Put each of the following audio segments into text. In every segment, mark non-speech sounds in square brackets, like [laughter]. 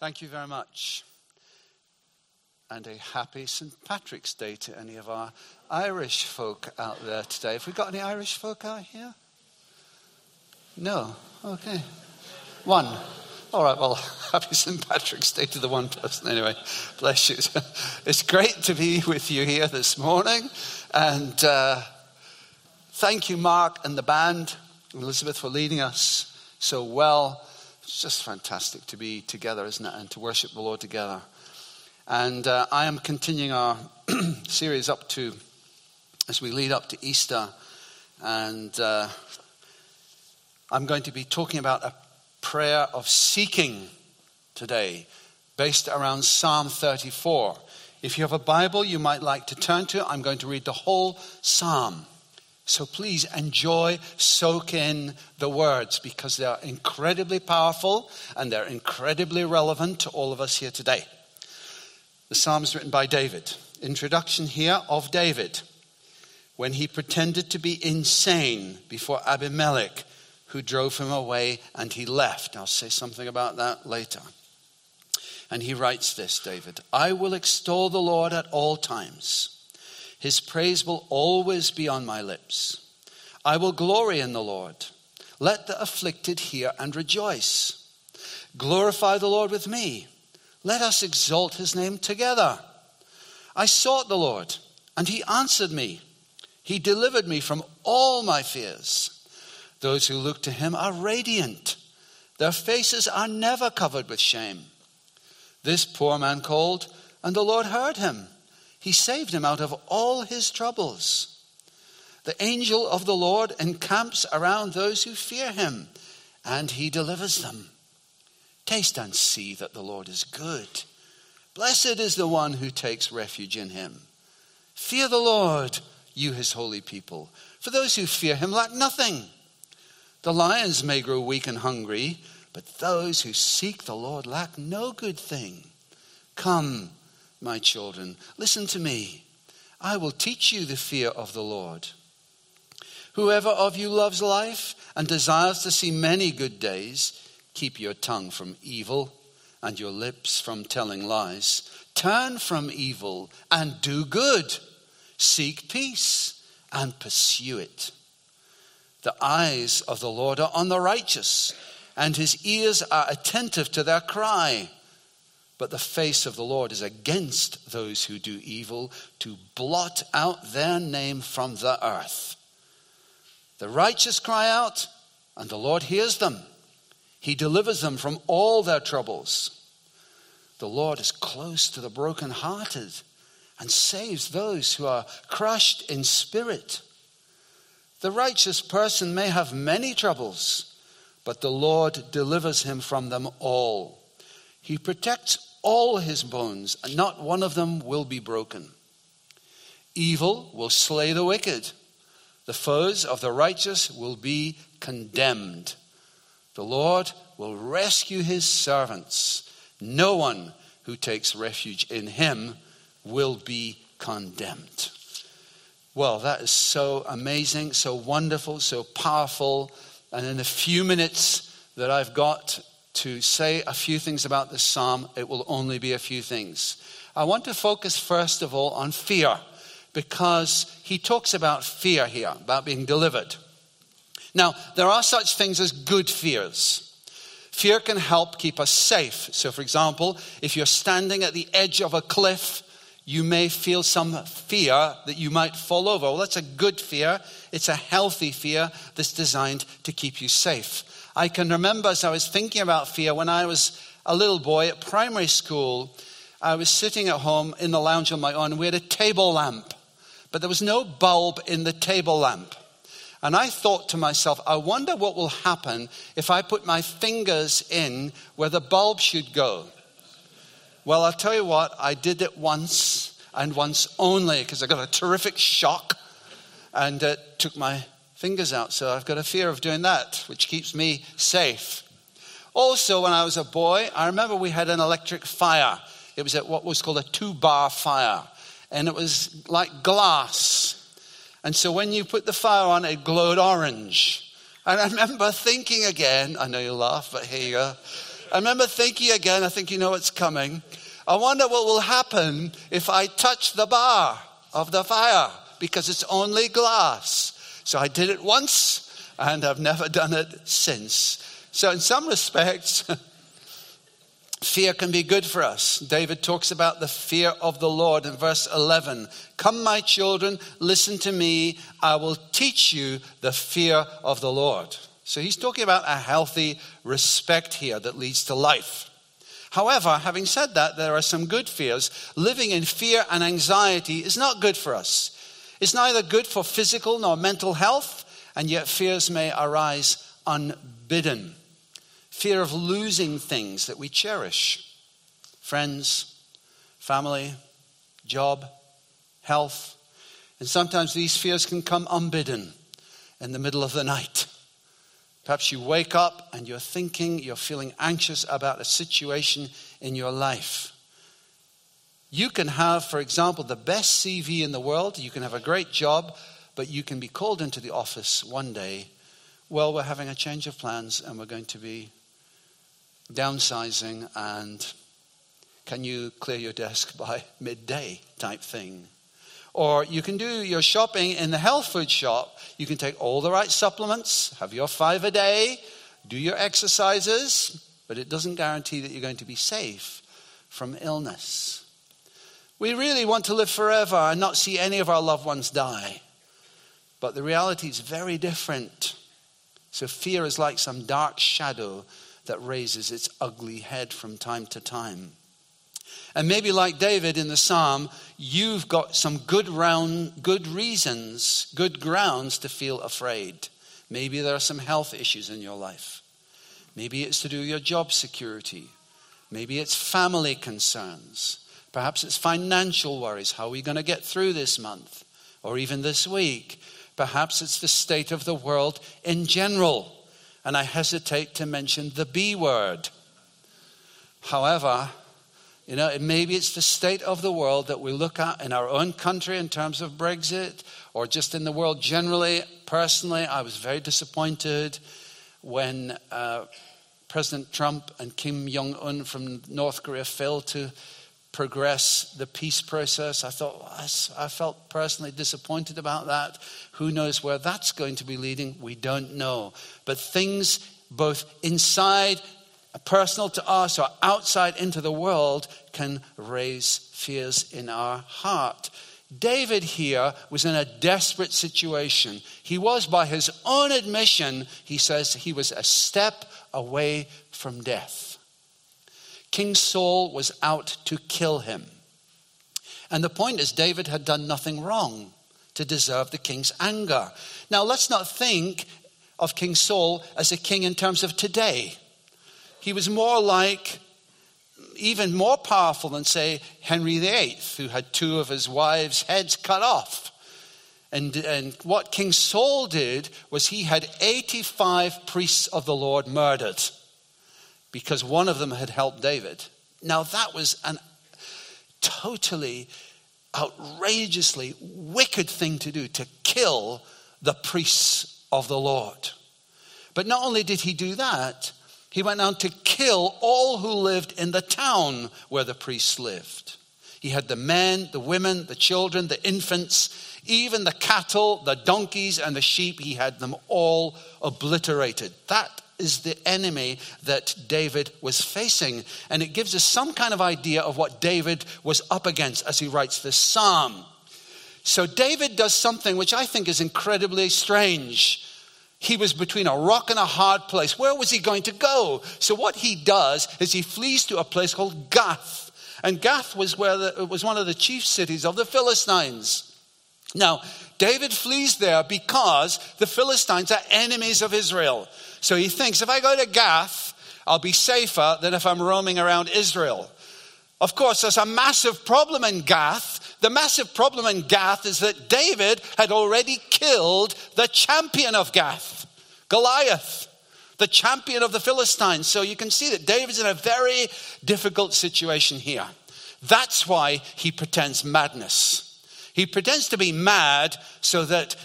Thank you very much. And a happy St. Patrick's Day to any of our Irish folk out there today. Have we got any Irish folk out here? No? Okay. One. All right, well, [laughs] happy St. Patrick's Day to the one person. Anyway, bless you. [laughs] It's great to be with you here this morning. And uh, thank you, Mark and the band, Elizabeth, for leading us so well it's just fantastic to be together, isn't it? And to worship the Lord together. And uh, I am continuing our [clears throat] series up to, as we lead up to Easter. And uh, I'm going to be talking about a prayer of seeking today, based around Psalm 34. If you have a Bible you might like to turn to, I'm going to read the whole psalm. So please enjoy, soak in the words because they are incredibly powerful and they're incredibly relevant to all of us here today. The psalm is written by David. Introduction here of David when he pretended to be insane before Abimelech, who drove him away and he left. I'll say something about that later. And he writes this, David I will extol the Lord at all times. His praise will always be on my lips. I will glory in the Lord. Let the afflicted hear and rejoice. Glorify the Lord with me. Let us exalt his name together. I sought the Lord, and he answered me. He delivered me from all my fears. Those who look to him are radiant, their faces are never covered with shame. This poor man called, and the Lord heard him. He saved him out of all his troubles. The angel of the Lord encamps around those who fear him, and he delivers them. Taste and see that the Lord is good. Blessed is the one who takes refuge in him. Fear the Lord, you his holy people, for those who fear him lack nothing. The lions may grow weak and hungry, but those who seek the Lord lack no good thing. Come, my children, listen to me. I will teach you the fear of the Lord. Whoever of you loves life and desires to see many good days, keep your tongue from evil and your lips from telling lies. Turn from evil and do good. Seek peace and pursue it. The eyes of the Lord are on the righteous, and his ears are attentive to their cry. But the face of the Lord is against those who do evil, to blot out their name from the earth. The righteous cry out, and the Lord hears them. He delivers them from all their troubles. The Lord is close to the brokenhearted and saves those who are crushed in spirit. The righteous person may have many troubles, but the Lord delivers him from them all. He protects all his bones, and not one of them will be broken. Evil will slay the wicked, the foes of the righteous will be condemned. The Lord will rescue his servants. No one who takes refuge in him will be condemned. Well, that is so amazing, so wonderful, so powerful. And in the few minutes that I've got to say a few things about this psalm, it will only be a few things. I want to focus first of all on fear because he talks about fear here, about being delivered. Now, there are such things as good fears. Fear can help keep us safe. So, for example, if you're standing at the edge of a cliff, you may feel some fear that you might fall over. Well, that's a good fear. It's a healthy fear that's designed to keep you safe. I can remember as I was thinking about fear when I was a little boy at primary school. I was sitting at home in the lounge on my own. We had a table lamp, but there was no bulb in the table lamp. And I thought to myself, I wonder what will happen if I put my fingers in where the bulb should go. Well, I'll tell you what, I did it once and once only because I got a terrific shock and it took my fingers out. So I've got a fear of doing that, which keeps me safe. Also, when I was a boy, I remember we had an electric fire. It was at what was called a two bar fire, and it was like glass. And so when you put the fire on, it glowed orange. And I remember thinking again, I know you laugh, but here you go. I remember thinking again, I think you know what's coming. I wonder what will happen if I touch the bar of the fire because it's only glass. So I did it once and I've never done it since. So, in some respects, [laughs] fear can be good for us. David talks about the fear of the Lord in verse 11. Come, my children, listen to me. I will teach you the fear of the Lord. So, he's talking about a healthy respect here that leads to life. However, having said that, there are some good fears. Living in fear and anxiety is not good for us. It's neither good for physical nor mental health, and yet fears may arise unbidden. Fear of losing things that we cherish friends, family, job, health. And sometimes these fears can come unbidden in the middle of the night. Perhaps you wake up and you're thinking, you're feeling anxious about a situation in your life. You can have, for example, the best CV in the world, you can have a great job, but you can be called into the office one day. Well, we're having a change of plans and we're going to be downsizing, and can you clear your desk by [laughs] midday type thing? Or you can do your shopping in the health food shop. You can take all the right supplements, have your five a day, do your exercises, but it doesn't guarantee that you're going to be safe from illness. We really want to live forever and not see any of our loved ones die. But the reality is very different. So fear is like some dark shadow that raises its ugly head from time to time. And maybe like David in the psalm, you've got some good round, good reasons, good grounds to feel afraid. Maybe there are some health issues in your life. Maybe it's to do with your job security. Maybe it's family concerns. Perhaps it's financial worries. How are we going to get through this month or even this week? Perhaps it's the state of the world in general. And I hesitate to mention the B word. However, you know, maybe it's the state of the world that we look at in our own country in terms of Brexit or just in the world generally. Personally, I was very disappointed when uh, President Trump and Kim Jong un from North Korea failed to progress the peace process. I thought, I felt personally disappointed about that. Who knows where that's going to be leading? We don't know. But things both inside personal to us or outside into the world can raise fears in our heart. David here was in a desperate situation. He was, by his own admission, he says he was a step away from death. King Saul was out to kill him. And the point is, David had done nothing wrong to deserve the king's anger. Now, let's not think of King Saul as a king in terms of today. He was more like, even more powerful than, say, Henry VIII, who had two of his wives' heads cut off. And, and what King Saul did was he had 85 priests of the Lord murdered because one of them had helped David. Now, that was an totally, outrageously wicked thing to do to kill the priests of the Lord. But not only did he do that, he went on to kill all who lived in the town where the priests lived. He had the men, the women, the children, the infants, even the cattle, the donkeys, and the sheep. He had them all obliterated. That is the enemy that David was facing. And it gives us some kind of idea of what David was up against as he writes this psalm. So David does something which I think is incredibly strange. He was between a rock and a hard place. Where was he going to go? So what he does is he flees to a place called Gath. And Gath was where the, was one of the chief cities of the Philistines. Now, David flees there because the Philistines are enemies of Israel. So he thinks if I go to Gath, I'll be safer than if I'm roaming around Israel. Of course, there's a massive problem in Gath. The massive problem in Gath is that David had already killed the champion of Gath, Goliath, the champion of the Philistines. So you can see that David's in a very difficult situation here. That's why he pretends madness. He pretends to be mad so that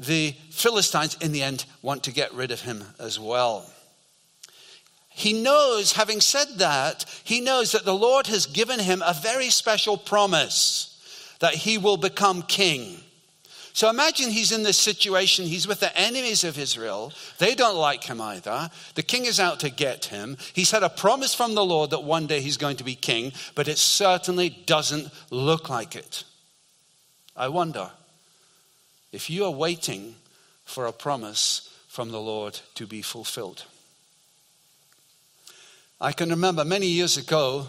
the Philistines, in the end, want to get rid of him as well. he knows, having said that, he knows that the Lord has given him a very special promise that he will become king. So imagine he's in this situation. He's with the enemies of Israel. They don't like him either. The king is out to get him. He's had a promise from the Lord that one day he's going to be king, but it certainly doesn't look like it. I wonder if you are waiting for a promise from the Lord to be fulfilled. I can remember many years ago,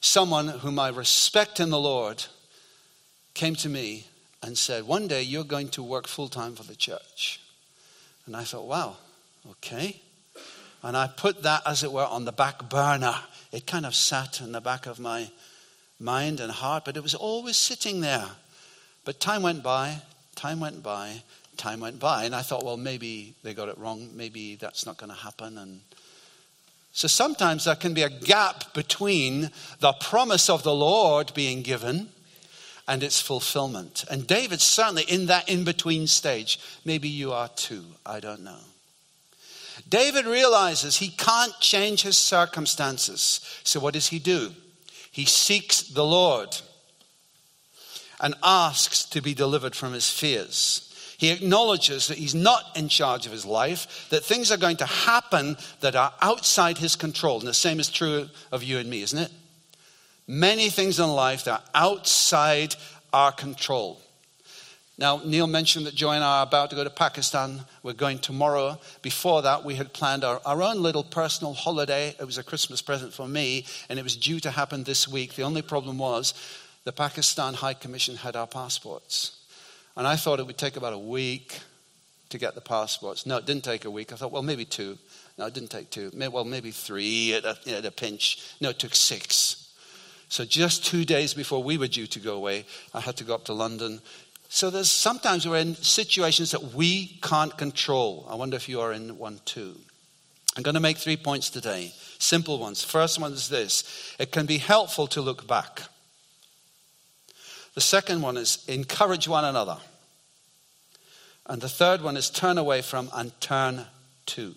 someone whom I respect in the Lord came to me and said, One day you're going to work full time for the church. And I thought, Wow, okay. And I put that, as it were, on the back burner. It kind of sat in the back of my mind and heart, but it was always sitting there. But time went by, time went by, time went by, and I thought, well, maybe they got it wrong. Maybe that's not going to happen. And so sometimes there can be a gap between the promise of the Lord being given and its fulfillment. And David's certainly in that in between stage. Maybe you are too. I don't know. David realizes he can't change his circumstances. So what does he do? He seeks the Lord and asks to be delivered from his fears. He acknowledges that he's not in charge of his life, that things are going to happen that are outside his control. And the same is true of you and me, isn't it? many things in life that are outside our control. Now, Neil mentioned that Joy and I are about to go to Pakistan. We're going tomorrow. Before that, we had planned our, our own little personal holiday. It was a Christmas present for me, and it was due to happen this week. The only problem was the Pakistan High Commission had our passports. And I thought it would take about a week to get the passports. No, it didn't take a week. I thought, well, maybe two. No, it didn't take two. Well, maybe three at a, at a pinch. No, it took six. So just two days before we were due to go away, I had to go up to London. So there's sometimes we're in situations that we can't control. I wonder if you are in one too. I'm going to make three points today, simple ones. First one is this it can be helpful to look back. The second one is encourage one another. And the third one is turn away from and turn to.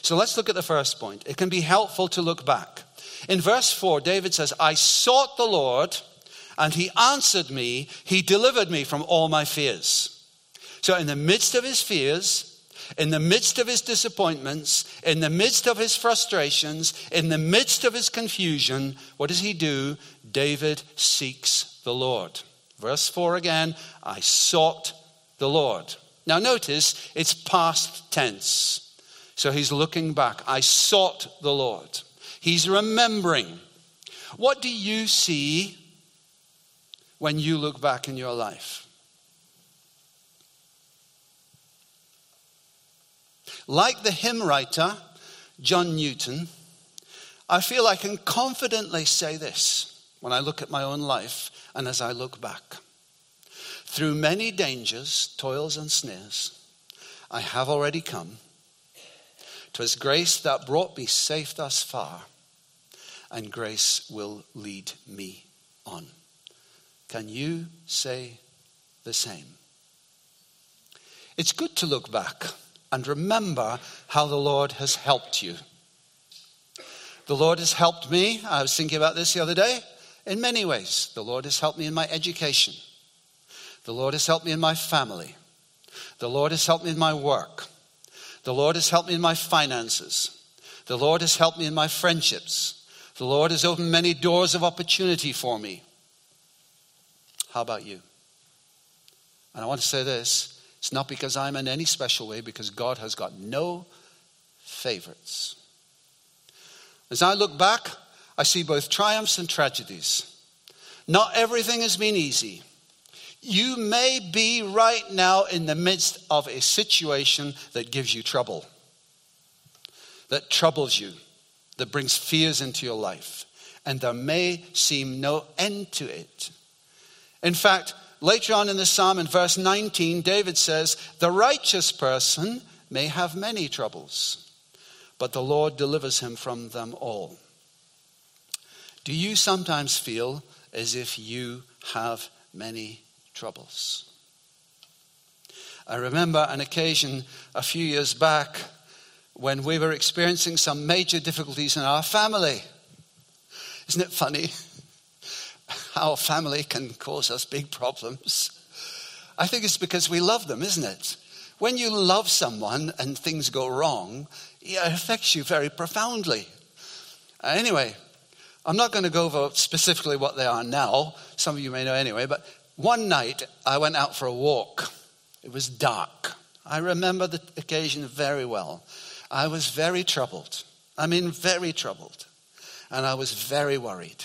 So let's look at the first point. It can be helpful to look back. In verse 4, David says, I sought the Lord, and he answered me. He delivered me from all my fears. So, in the midst of his fears, in the midst of his disappointments, in the midst of his frustrations, in the midst of his confusion, what does he do? David seeks the Lord. Verse 4 again, I sought the Lord. Now notice it's past tense. So he's looking back. I sought the Lord. He's remembering. What do you see when you look back in your life? Like the hymn writer, John Newton, I feel I can confidently say this when I look at my own life and as I look back. Through many dangers, toils, and snares, I have already come. 'Twas grace that brought me safe thus far and grace will lead me on. Can you say the same? It's good to look back and remember how the Lord has helped you. The Lord has helped me. I was thinking about this the other day. In many ways, the Lord has helped me in my education. The Lord has helped me in my family. The Lord has helped me in my work. The Lord has helped me in my finances. The Lord has helped me in my friendships. The Lord has opened many doors of opportunity for me. How about you? And I want to say this it's not because I'm in any special way, because God has got no favorites. As I look back, I see both triumphs and tragedies. Not everything has been easy. You may be right now in the midst of a situation that gives you trouble, that troubles you that brings fears into your life, and there may seem no end to it. In fact, later on in the psalm, in verse 19, David says, The righteous person may have many troubles, but the Lord delivers him from them all. Do you sometimes feel as if you have many troubles? I remember an occasion a few years back when we were experiencing some major difficulties in our family. Isn't it funny how family can cause us big problems? I think it's because we love them, isn't it? When you love someone and things go wrong, it affects you very profoundly. Uh, anyway, I'm not going to go over specifically what they are now. Some of you may know anyway, but one night I went out for a walk. It was dark. I remember the occasion very well. I was very troubled. I mean, very troubled. And I was very worried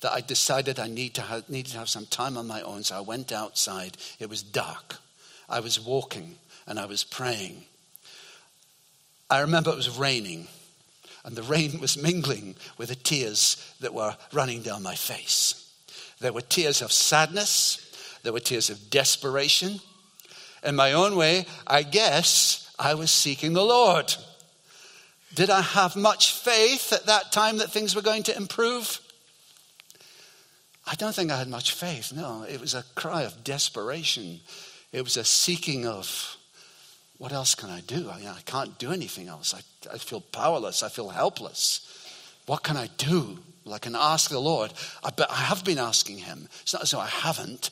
that I decided I need to have, needed to have some time on my own. So I went outside. It was dark. I was walking and I was praying. I remember it was raining, and the rain was mingling with the tears that were running down my face. There were tears of sadness, there were tears of desperation. In my own way, I guess I was seeking the Lord. Did I have much faith at that time that things were going to improve? I don't think I had much faith. No, it was a cry of desperation. It was a seeking of what else can I do? I, mean, I can't do anything else. I, I feel powerless. I feel helpless. What can I do? Well, I can ask the Lord. I, but I have been asking Him. It's not as though I haven't.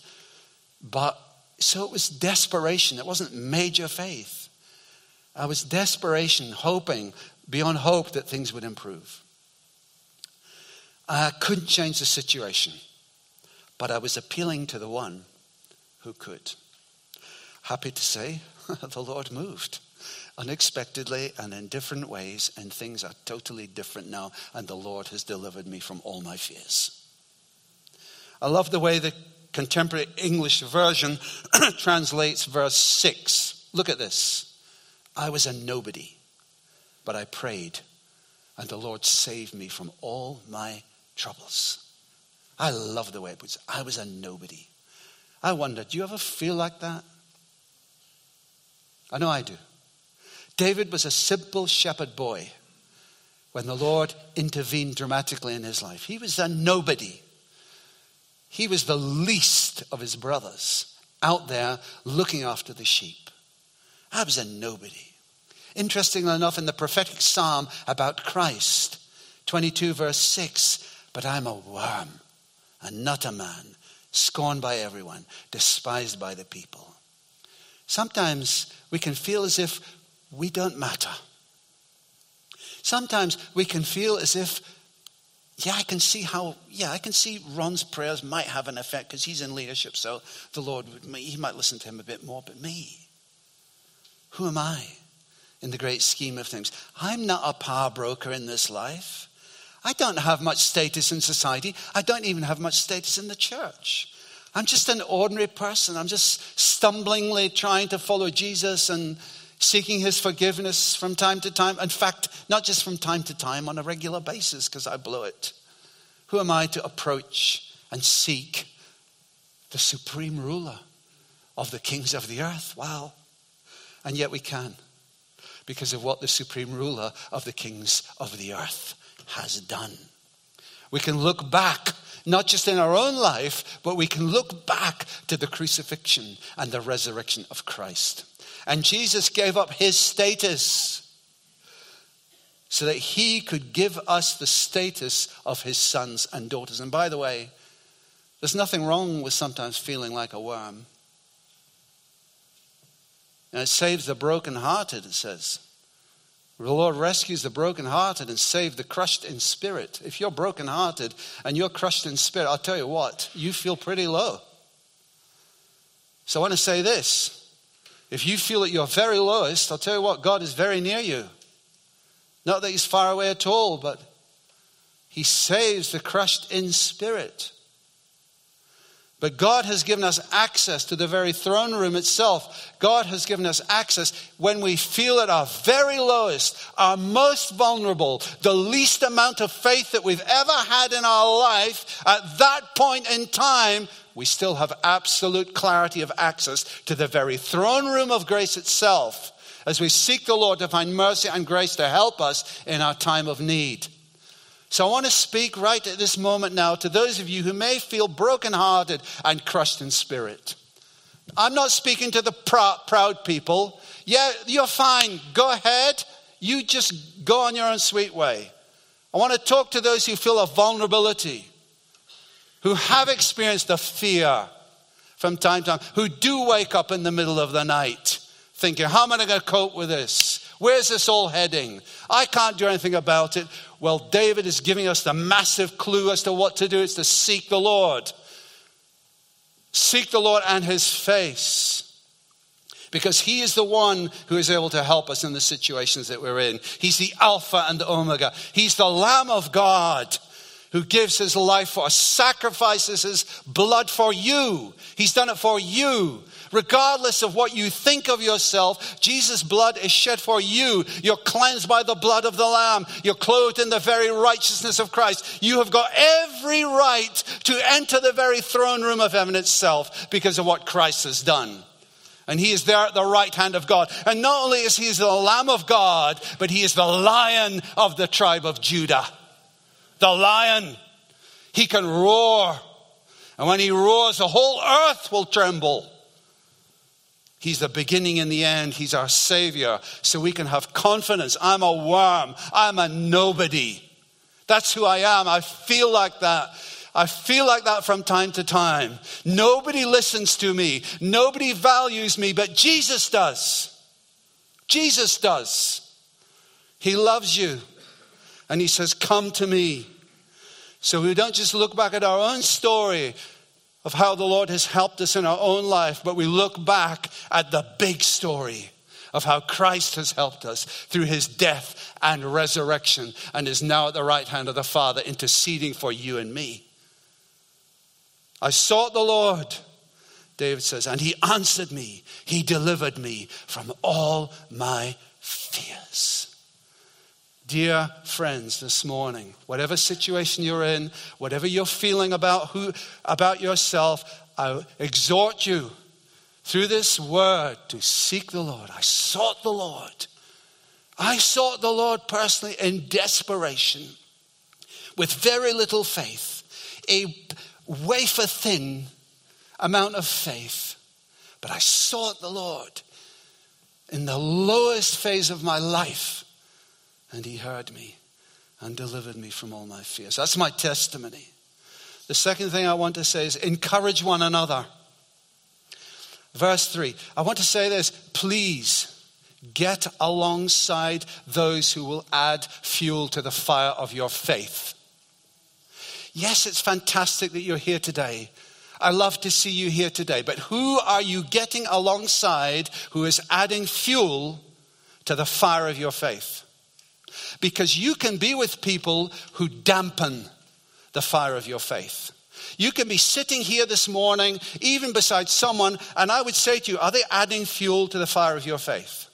But so it was desperation. It wasn't major faith. I was desperation, hoping beyond hope that things would improve. I couldn't change the situation, but I was appealing to the one who could. Happy to say, [laughs] the Lord moved unexpectedly and in different ways, and things are totally different now, and the Lord has delivered me from all my fears. I love the way the contemporary English version [clears throat] translates verse 6. Look at this. I was a nobody, but I prayed, and the Lord saved me from all my troubles. I love the way it puts. it. I was a nobody. I wonder, do you ever feel like that? I know I do. David was a simple shepherd boy when the Lord intervened dramatically in his life. He was a nobody. He was the least of his brothers out there looking after the sheep. I was a nobody. Interestingly enough, in the prophetic psalm about Christ, 22 verse 6, but I'm a worm and not a man, scorned by everyone, despised by the people. Sometimes we can feel as if we don't matter. Sometimes we can feel as if, yeah, I can see how, yeah, I can see Ron's prayers might have an effect because he's in leadership, so the Lord, he might listen to him a bit more, but me, who am I in the great scheme of things? I'm not a power broker in this life. I don't have much status in society. I don't even have much status in the church. I'm just an ordinary person. I'm just stumblingly trying to follow Jesus and seeking his forgiveness from time to time. In fact, not just from time to time, on a regular basis, because I blow it. Who am I to approach and seek the supreme ruler of the kings of the earth? Wow. And yet we can, because of what the supreme ruler of the kings of the earth has done. We can look back not just in our own life, but we can look back to the crucifixion and the resurrection of Christ. And Jesus gave up his status so that he could give us the status of his sons and daughters. And by the way, there's nothing wrong with sometimes feeling like a worm. And it saves the brokenhearted, it says. The Lord rescues the brokenhearted and saves the crushed in spirit. If you're brokenhearted and you're crushed in spirit, I'll tell you what, you feel pretty low. So I want to say this. If you feel at your very lowest, I'll tell you what, God is very near you. Not that He's far away at all, but He saves the crushed in spirit. But God has given us access to the very throne room itself. God has given us access when we feel at our very lowest, our most vulnerable, the least amount of faith that we've ever had in our life. At that point in time, we still have absolute clarity of access to the very throne room of grace itself as we seek the Lord to find mercy and grace to help us in our time of need. So I want to speak right at this moment now to those of you who may feel brokenhearted and crushed in spirit. I'm not speaking to the proud, people. Yeah, you're fine. Go ahead. You just go on your own sweet way. I want to talk to those who feel a vulnerability, who have experienced the fear from time to time, who do wake up in the middle of the night thinking, How am I going to cope with this? Where's this all heading? I can't do anything about it. Well, David is giving us the massive clue as to what to do. It's to seek the Lord. Seek the Lord and his face. Because he is the one who is able to help us in the situations that we're in. He's the Alpha and the Omega. He's the Lamb of God who gives his life for us, sacrifices his blood for you. He's done it for you. Regardless of what you think of yourself, Jesus' blood is shed for you. You're cleansed by the blood of the Lamb. You're clothed in the very righteousness of Christ. You have got every right to enter the very throne room of heaven itself because of what Christ has done. And he is there at the right hand of God. And not only is he the Lamb of God, but he is the Lion of the tribe of Judah. The Lion. He can roar. And when he roars, the whole earth will tremble. He's the beginning and the end. He's our Savior. So we can have confidence. I'm a worm. I'm a nobody. That's who I am. I feel like that. I feel like that from time to time. Nobody listens to me. Nobody values me, but Jesus does. Jesus does. He loves you. And He says, Come to me. So we don't just look back at our own story of how the Lord has helped us in our own life, but we look back at the big story of how Christ has helped us through his death and resurrection and is now at the right hand of the Father interceding for you and me. I sought the Lord, David says, and he answered me. He delivered me from all my fears. Dear friends, this morning, whatever situation you're in, whatever you're feeling about who about yourself, I exhort you through this word to seek the Lord. I sought the Lord. I sought the Lord personally in desperation with very little faith, a wafer thin amount of faith. But I sought the Lord in the lowest phase of my life and he heard me and delivered me from all my fears. That's my testimony. The second thing I want to say is encourage one another. Verse 3. I want to say this please get alongside those who will add fuel to the fire of your faith. Yes, it's fantastic that you're here today. I love to see you here today. But who are you getting alongside who is adding fuel to the fire of your faith? Because you can be with people who dampen the fire of your faith. You can be sitting here this morning, even beside someone, and I would say to you, are they adding fuel to the fire of your faith?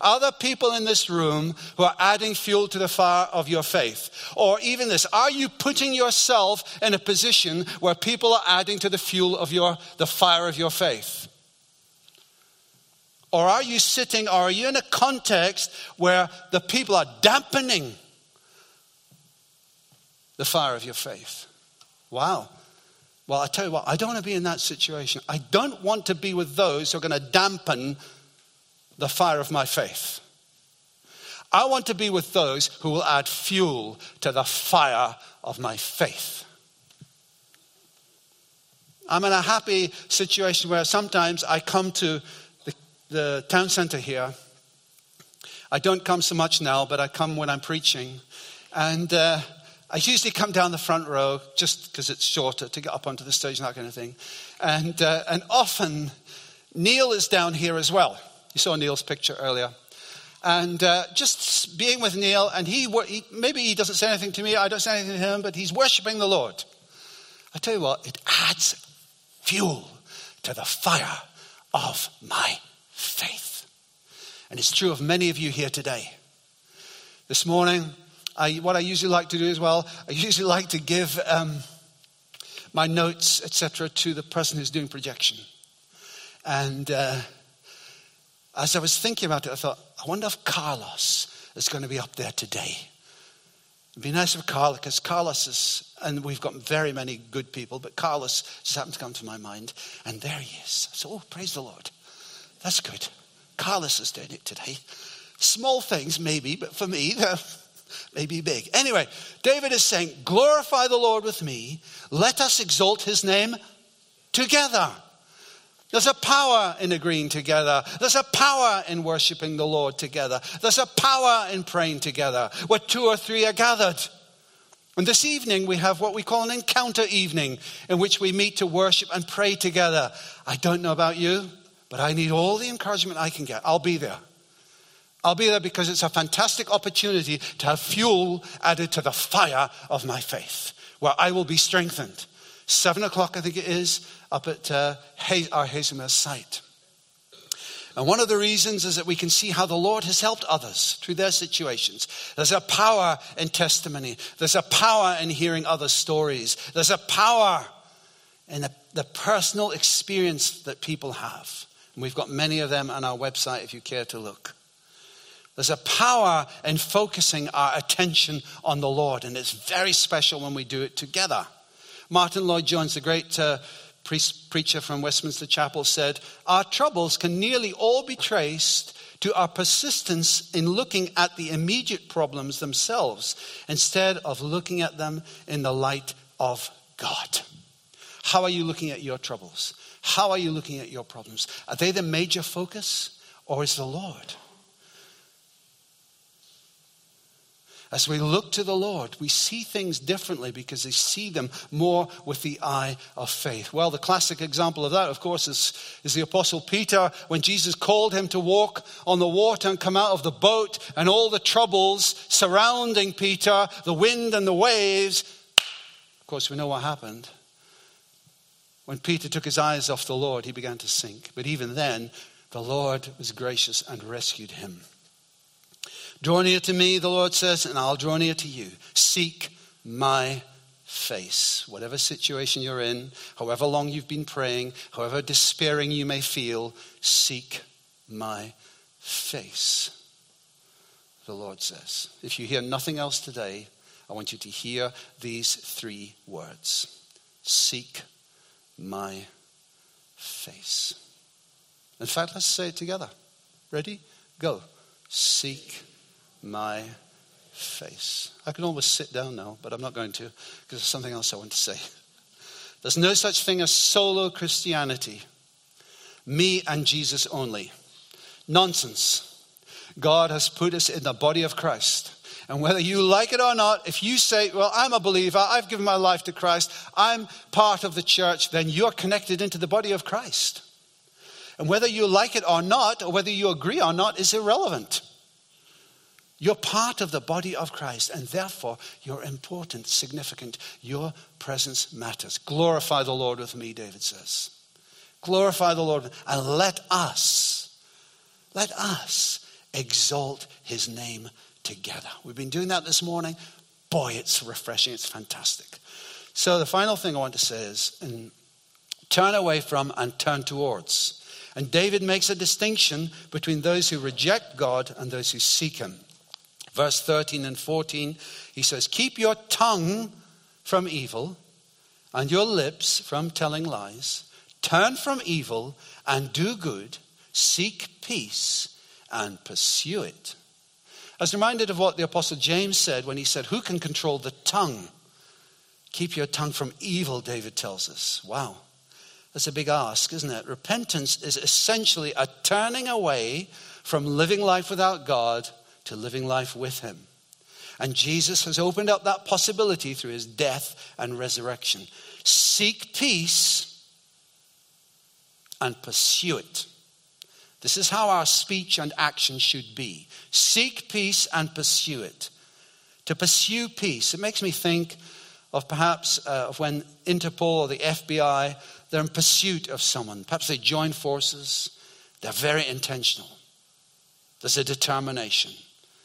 Are there people in this room who are adding fuel to the fire of your faith? Or even this, are you putting yourself in a position where people are adding to the fuel of your, the fire of your faith? Or are you sitting, or are you in a context where the people are dampening the fire of your faith? Wow. Well, I tell you what, I don't want to be in that situation. I don't want to be with those who are going to dampen the fire of my faith. I want to be with those who will add fuel to the fire of my faith. I'm in a happy situation where sometimes I come to the town center here. I don't come so much now, but I come when I'm preaching. And uh, I usually come down the front row just because it's shorter to get up onto the stage and that kind of thing. And, uh, and often, Neil is down here as well. You saw Neil's picture earlier. And uh, just being with Neil, and he, he, maybe he doesn't say anything to me, I don't say anything to him, but he's worshiping the Lord. I tell you what, it adds fuel to the fire of my faith. And it's true of many of you here today. This morning, I, what I usually like to do as well, I usually like to give um, my notes, etc., to the person who's doing projection. And uh, as I was thinking about it, I thought, I wonder if Carlos is going to be up there today. It'd be nice if Carlos, because Carlos is, and we've got very many good people, but Carlos just happened to come to my mind, and there he is. So, oh, praise the Lord. That's good. Carlos is doing it today. Small things, maybe, but for me, [laughs] they're maybe big. Anyway, David is saying, Glorify the Lord with me. Let us exalt his name together. There's a power in agreeing together. There's a power in worshiping the Lord together. There's a power in praying together where two or three are gathered. And this evening we have what we call an encounter evening in which we meet to worship and pray together. I don't know about you, but I need all the encouragement I can get. I'll be there. I'll be there because it's a fantastic opportunity to have fuel added to the fire of my faith, where I will be strengthened. Seven o'clock, I think it is, up at uh, our Hazelmere site. And one of the reasons is that we can see how the Lord has helped others through their situations. There's a power in testimony. There's a power in hearing other stories. There's a power in the, the personal experience that people have. And we've got many of them on our website if you care to look. There's a power in focusing our attention on the Lord, and it's very special when we do it together. Martyn Lloyd-Jones, the great uh, preacher from Westminster Chapel, said, Our troubles can nearly all be traced to our persistence in looking at the immediate problems themselves instead of looking at them in the light of God. How are you looking at your troubles? How are you looking at your problems? Are they the major focus or is the Lord? As we look to the Lord, we see things differently because we see them more with the eye of faith. Well, the classic example of that, of course, is, is the Apostle Peter when Jesus called him to walk on the water and come out of the boat and all the troubles surrounding Peter, the wind and the waves. Of course, we know what happened. When Peter took his eyes off the Lord, he began to sink. But even then, the Lord was gracious and rescued him. Draw near to me, the Lord says, and I'll draw near to you. Seek my face. Whatever situation you're in, however long you've been praying, however despairing you may feel, seek my face. The Lord says. If you hear nothing else today, I want you to hear these three words Seek my face. In fact, let's say it together. Ready? Go. Seek my face. I can almost sit down now, but I'm not going to because there's something else I want to say. [laughs] There's no such thing as solo Christianity, me and Jesus only. Nonsense. God has put us in the body of Christ. And whether you like it or not, if you say, Well, I'm a believer, I've given my life to Christ, I'm part of the church, then you're connected into the body of Christ. And whether you like it or not, or whether you agree or not, is irrelevant. You're part of the body of Christ, and therefore you're important, significant. Your presence matters. Glorify the Lord with me, David says. Glorify the Lord, and let us, let us exalt his name together. We've been doing that this morning. Boy, it's refreshing, it's fantastic. So, the final thing I want to say is turn away from and turn towards. And David makes a distinction between those who reject God and those who seek him. Verse 13 and 14, he says, Keep your tongue from evil and your lips from telling lies. Turn from evil and do good. Seek peace and pursue it. I was reminded of what the Apostle James said when he said, Who can control the tongue? Keep your tongue from evil, David tells us. Wow. That's a big ask, isn't it? Repentance is essentially a turning away from living life without God to living life with Him. And Jesus has opened up that possibility through His death and resurrection. Seek peace and pursue it. This is how our speech and action should be. Seek peace and pursue it. To pursue peace, it makes me think of perhaps uh, of when Interpol or the FBI they're in pursuit of someone. Perhaps they join forces. They're very intentional. There's a determination.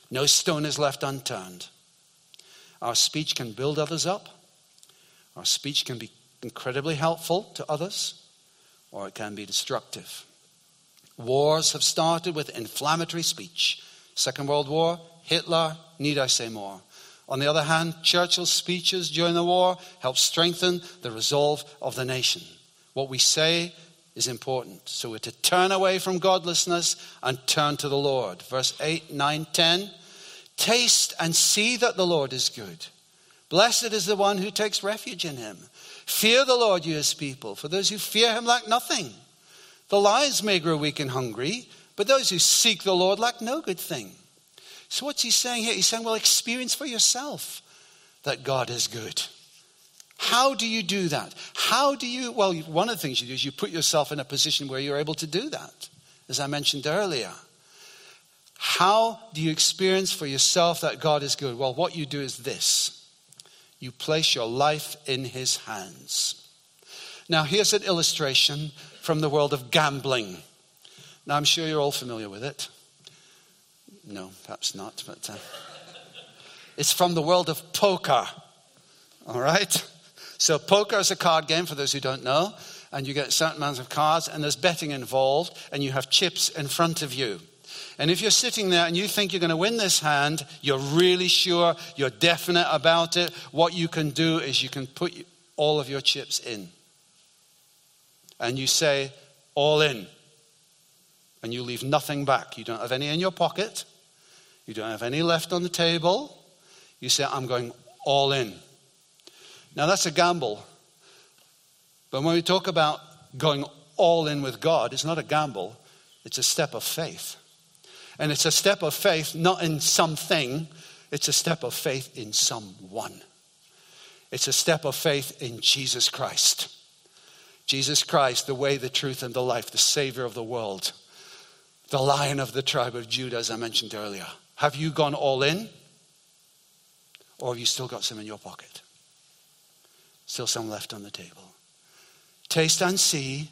No stone is left unturned. Our speech can build others up. Our speech can be incredibly helpful to others, or it can be destructive. Wars have started with inflammatory speech. Second World War, Hitler, need I say more? On the other hand, Churchill's speeches during the war helped strengthen the resolve of the nation. What we say is important. So we're to turn away from godlessness and turn to the Lord. Verse 8, 9, 10. Taste and see that the Lord is good. Blessed is the one who takes refuge in him. Fear the Lord, you his people, for those who fear him lack nothing. The lions may grow weak and hungry, but those who seek the Lord lack no good thing. So, what's he saying here? He's saying, well, experience for yourself that God is good. How do you do that? How do you, well, one of the things you do is you put yourself in a position where you're able to do that, as I mentioned earlier. How do you experience for yourself that God is good? Well, what you do is this you place your life in His hands. Now, here's an illustration from the world of gambling. Now, I'm sure you're all familiar with it. No, perhaps not, but uh, it's from the world of poker. All right? So, poker is a card game, for those who don't know, and you get certain amounts of cards, and there's betting involved, and you have chips in front of you. And if you're sitting there and you think you're going to win this hand, you're really sure, you're definite about it, what you can do is you can put all of your chips in. And you say, all in. And you leave nothing back. You don't have any in your pocket. You don't have any left on the table. You say, I'm going all in. Now, that's a gamble. But when we talk about going all in with God, it's not a gamble, it's a step of faith. And it's a step of faith not in something, it's a step of faith in someone. It's a step of faith in Jesus Christ. Jesus Christ, the way, the truth, and the life, the Savior of the world, the Lion of the tribe of Judah, as I mentioned earlier. Have you gone all in? Or have you still got some in your pocket? Still some left on the table. Taste and see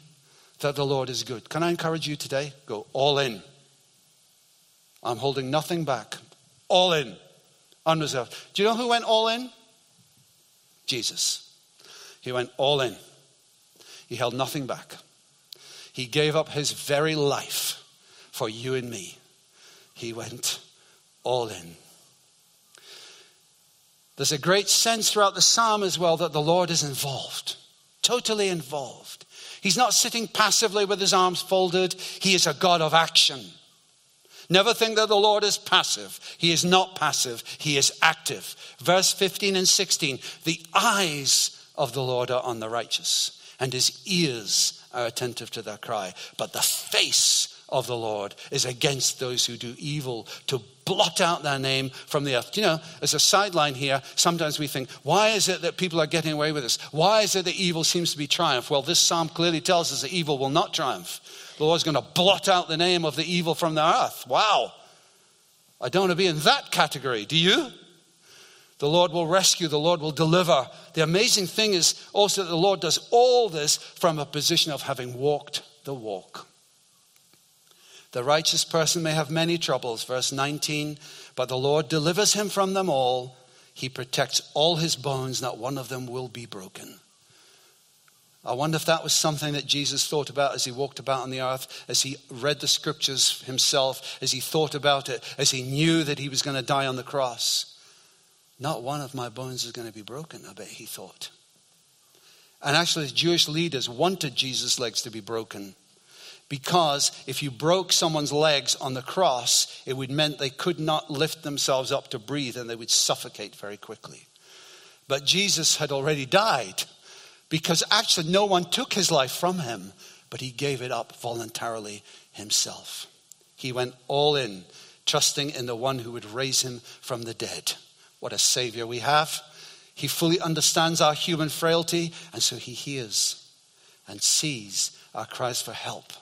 that the Lord is good. Can I encourage you today? Go all in. I'm holding nothing back. All in. Unreserved. Do you know who went all in? Jesus. He went all in. He held nothing back. He gave up his very life for you and me. He went all in. There's a great sense throughout the psalm as well that the Lord is involved, totally involved. He's not sitting passively with his arms folded, he is a God of action. Never think that the Lord is passive. He is not passive, he is active. Verse 15 and 16 the eyes of the Lord are on the righteous, and his ears are attentive to their cry. But the face of the Lord is against those who do evil, to blot out their name from the earth. You know, as a sideline here, sometimes we think, why is it that people are getting away with this? Why is it that evil seems to be triumph? Well, this psalm clearly tells us that evil will not triumph. The Lord's going to blot out the name of the evil from the earth. Wow. I don't want to be in that category. Do you? The Lord will rescue, the Lord will deliver. The amazing thing is also that the Lord does all this from a position of having walked the walk. The righteous person may have many troubles, verse 19, but the Lord delivers him from them all. He protects all his bones, not one of them will be broken. I wonder if that was something that Jesus thought about as he walked about on the earth, as he read the scriptures himself, as he thought about it, as he knew that he was going to die on the cross. Not one of my bones is going to be broken, I bet he thought. And actually, the Jewish leaders wanted Jesus' legs to be broken because if you broke someone's legs on the cross, it would mean they could not lift themselves up to breathe and they would suffocate very quickly. But Jesus had already died because actually no one took his life from him, but he gave it up voluntarily himself. He went all in, trusting in the one who would raise him from the dead. What a savior we have. He fully understands our human frailty, and so he hears and sees our cries for help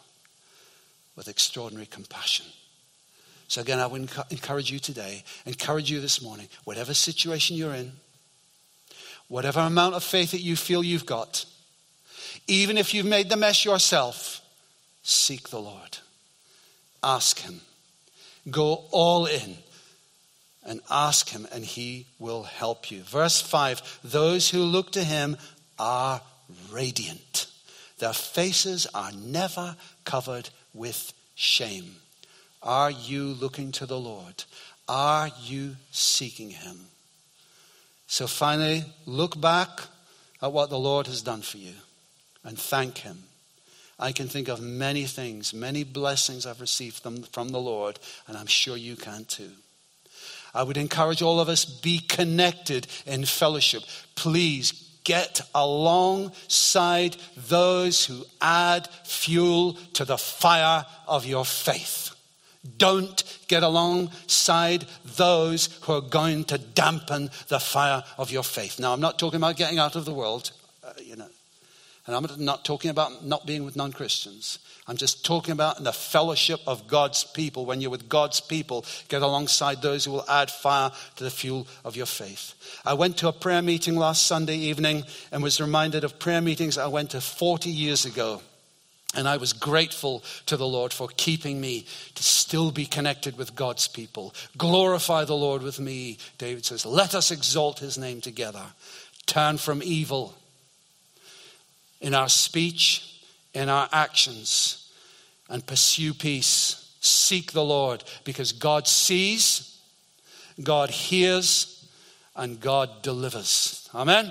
with extraordinary compassion. So, again, I would encourage you today, encourage you this morning, whatever situation you're in, whatever amount of faith that you feel you've got, even if you've made the mess yourself, seek the Lord. Ask Him. Go all in and ask Him, and He will help you. Verse 5 Those who look to Him are radiant, their faces are never covered with shame. Are you looking to the Lord? Are you seeking Him? So finally, look back at what the Lord has done for you and thank Him I can think of many things, many blessings I've received from, from the Lord, and I'm sure you can too. I would encourage all of us be connected in fellowship. Please get alongside those who add fuel to the fire of your faith. Don't get alongside those who are going to dampen the fire of your faith. Now, I'm not talking about getting out of the world, uh, you know, and I'm not talking about not being with non Christians. I'm just talking about the fellowship of God's people. When you're with God's people, get alongside those who will add fire to the fuel of your faith. I went to a prayer meeting last Sunday evening and was reminded of prayer meetings I went to 40 years ago. And I was grateful to the Lord for keeping me to still be connected with God's people. Glorify the Lord with me, David says. Let us exalt his name together. Turn from evil in our speech in our actions and pursue peace. Seek the Lord because God sees, God hears, and God delivers. Amen.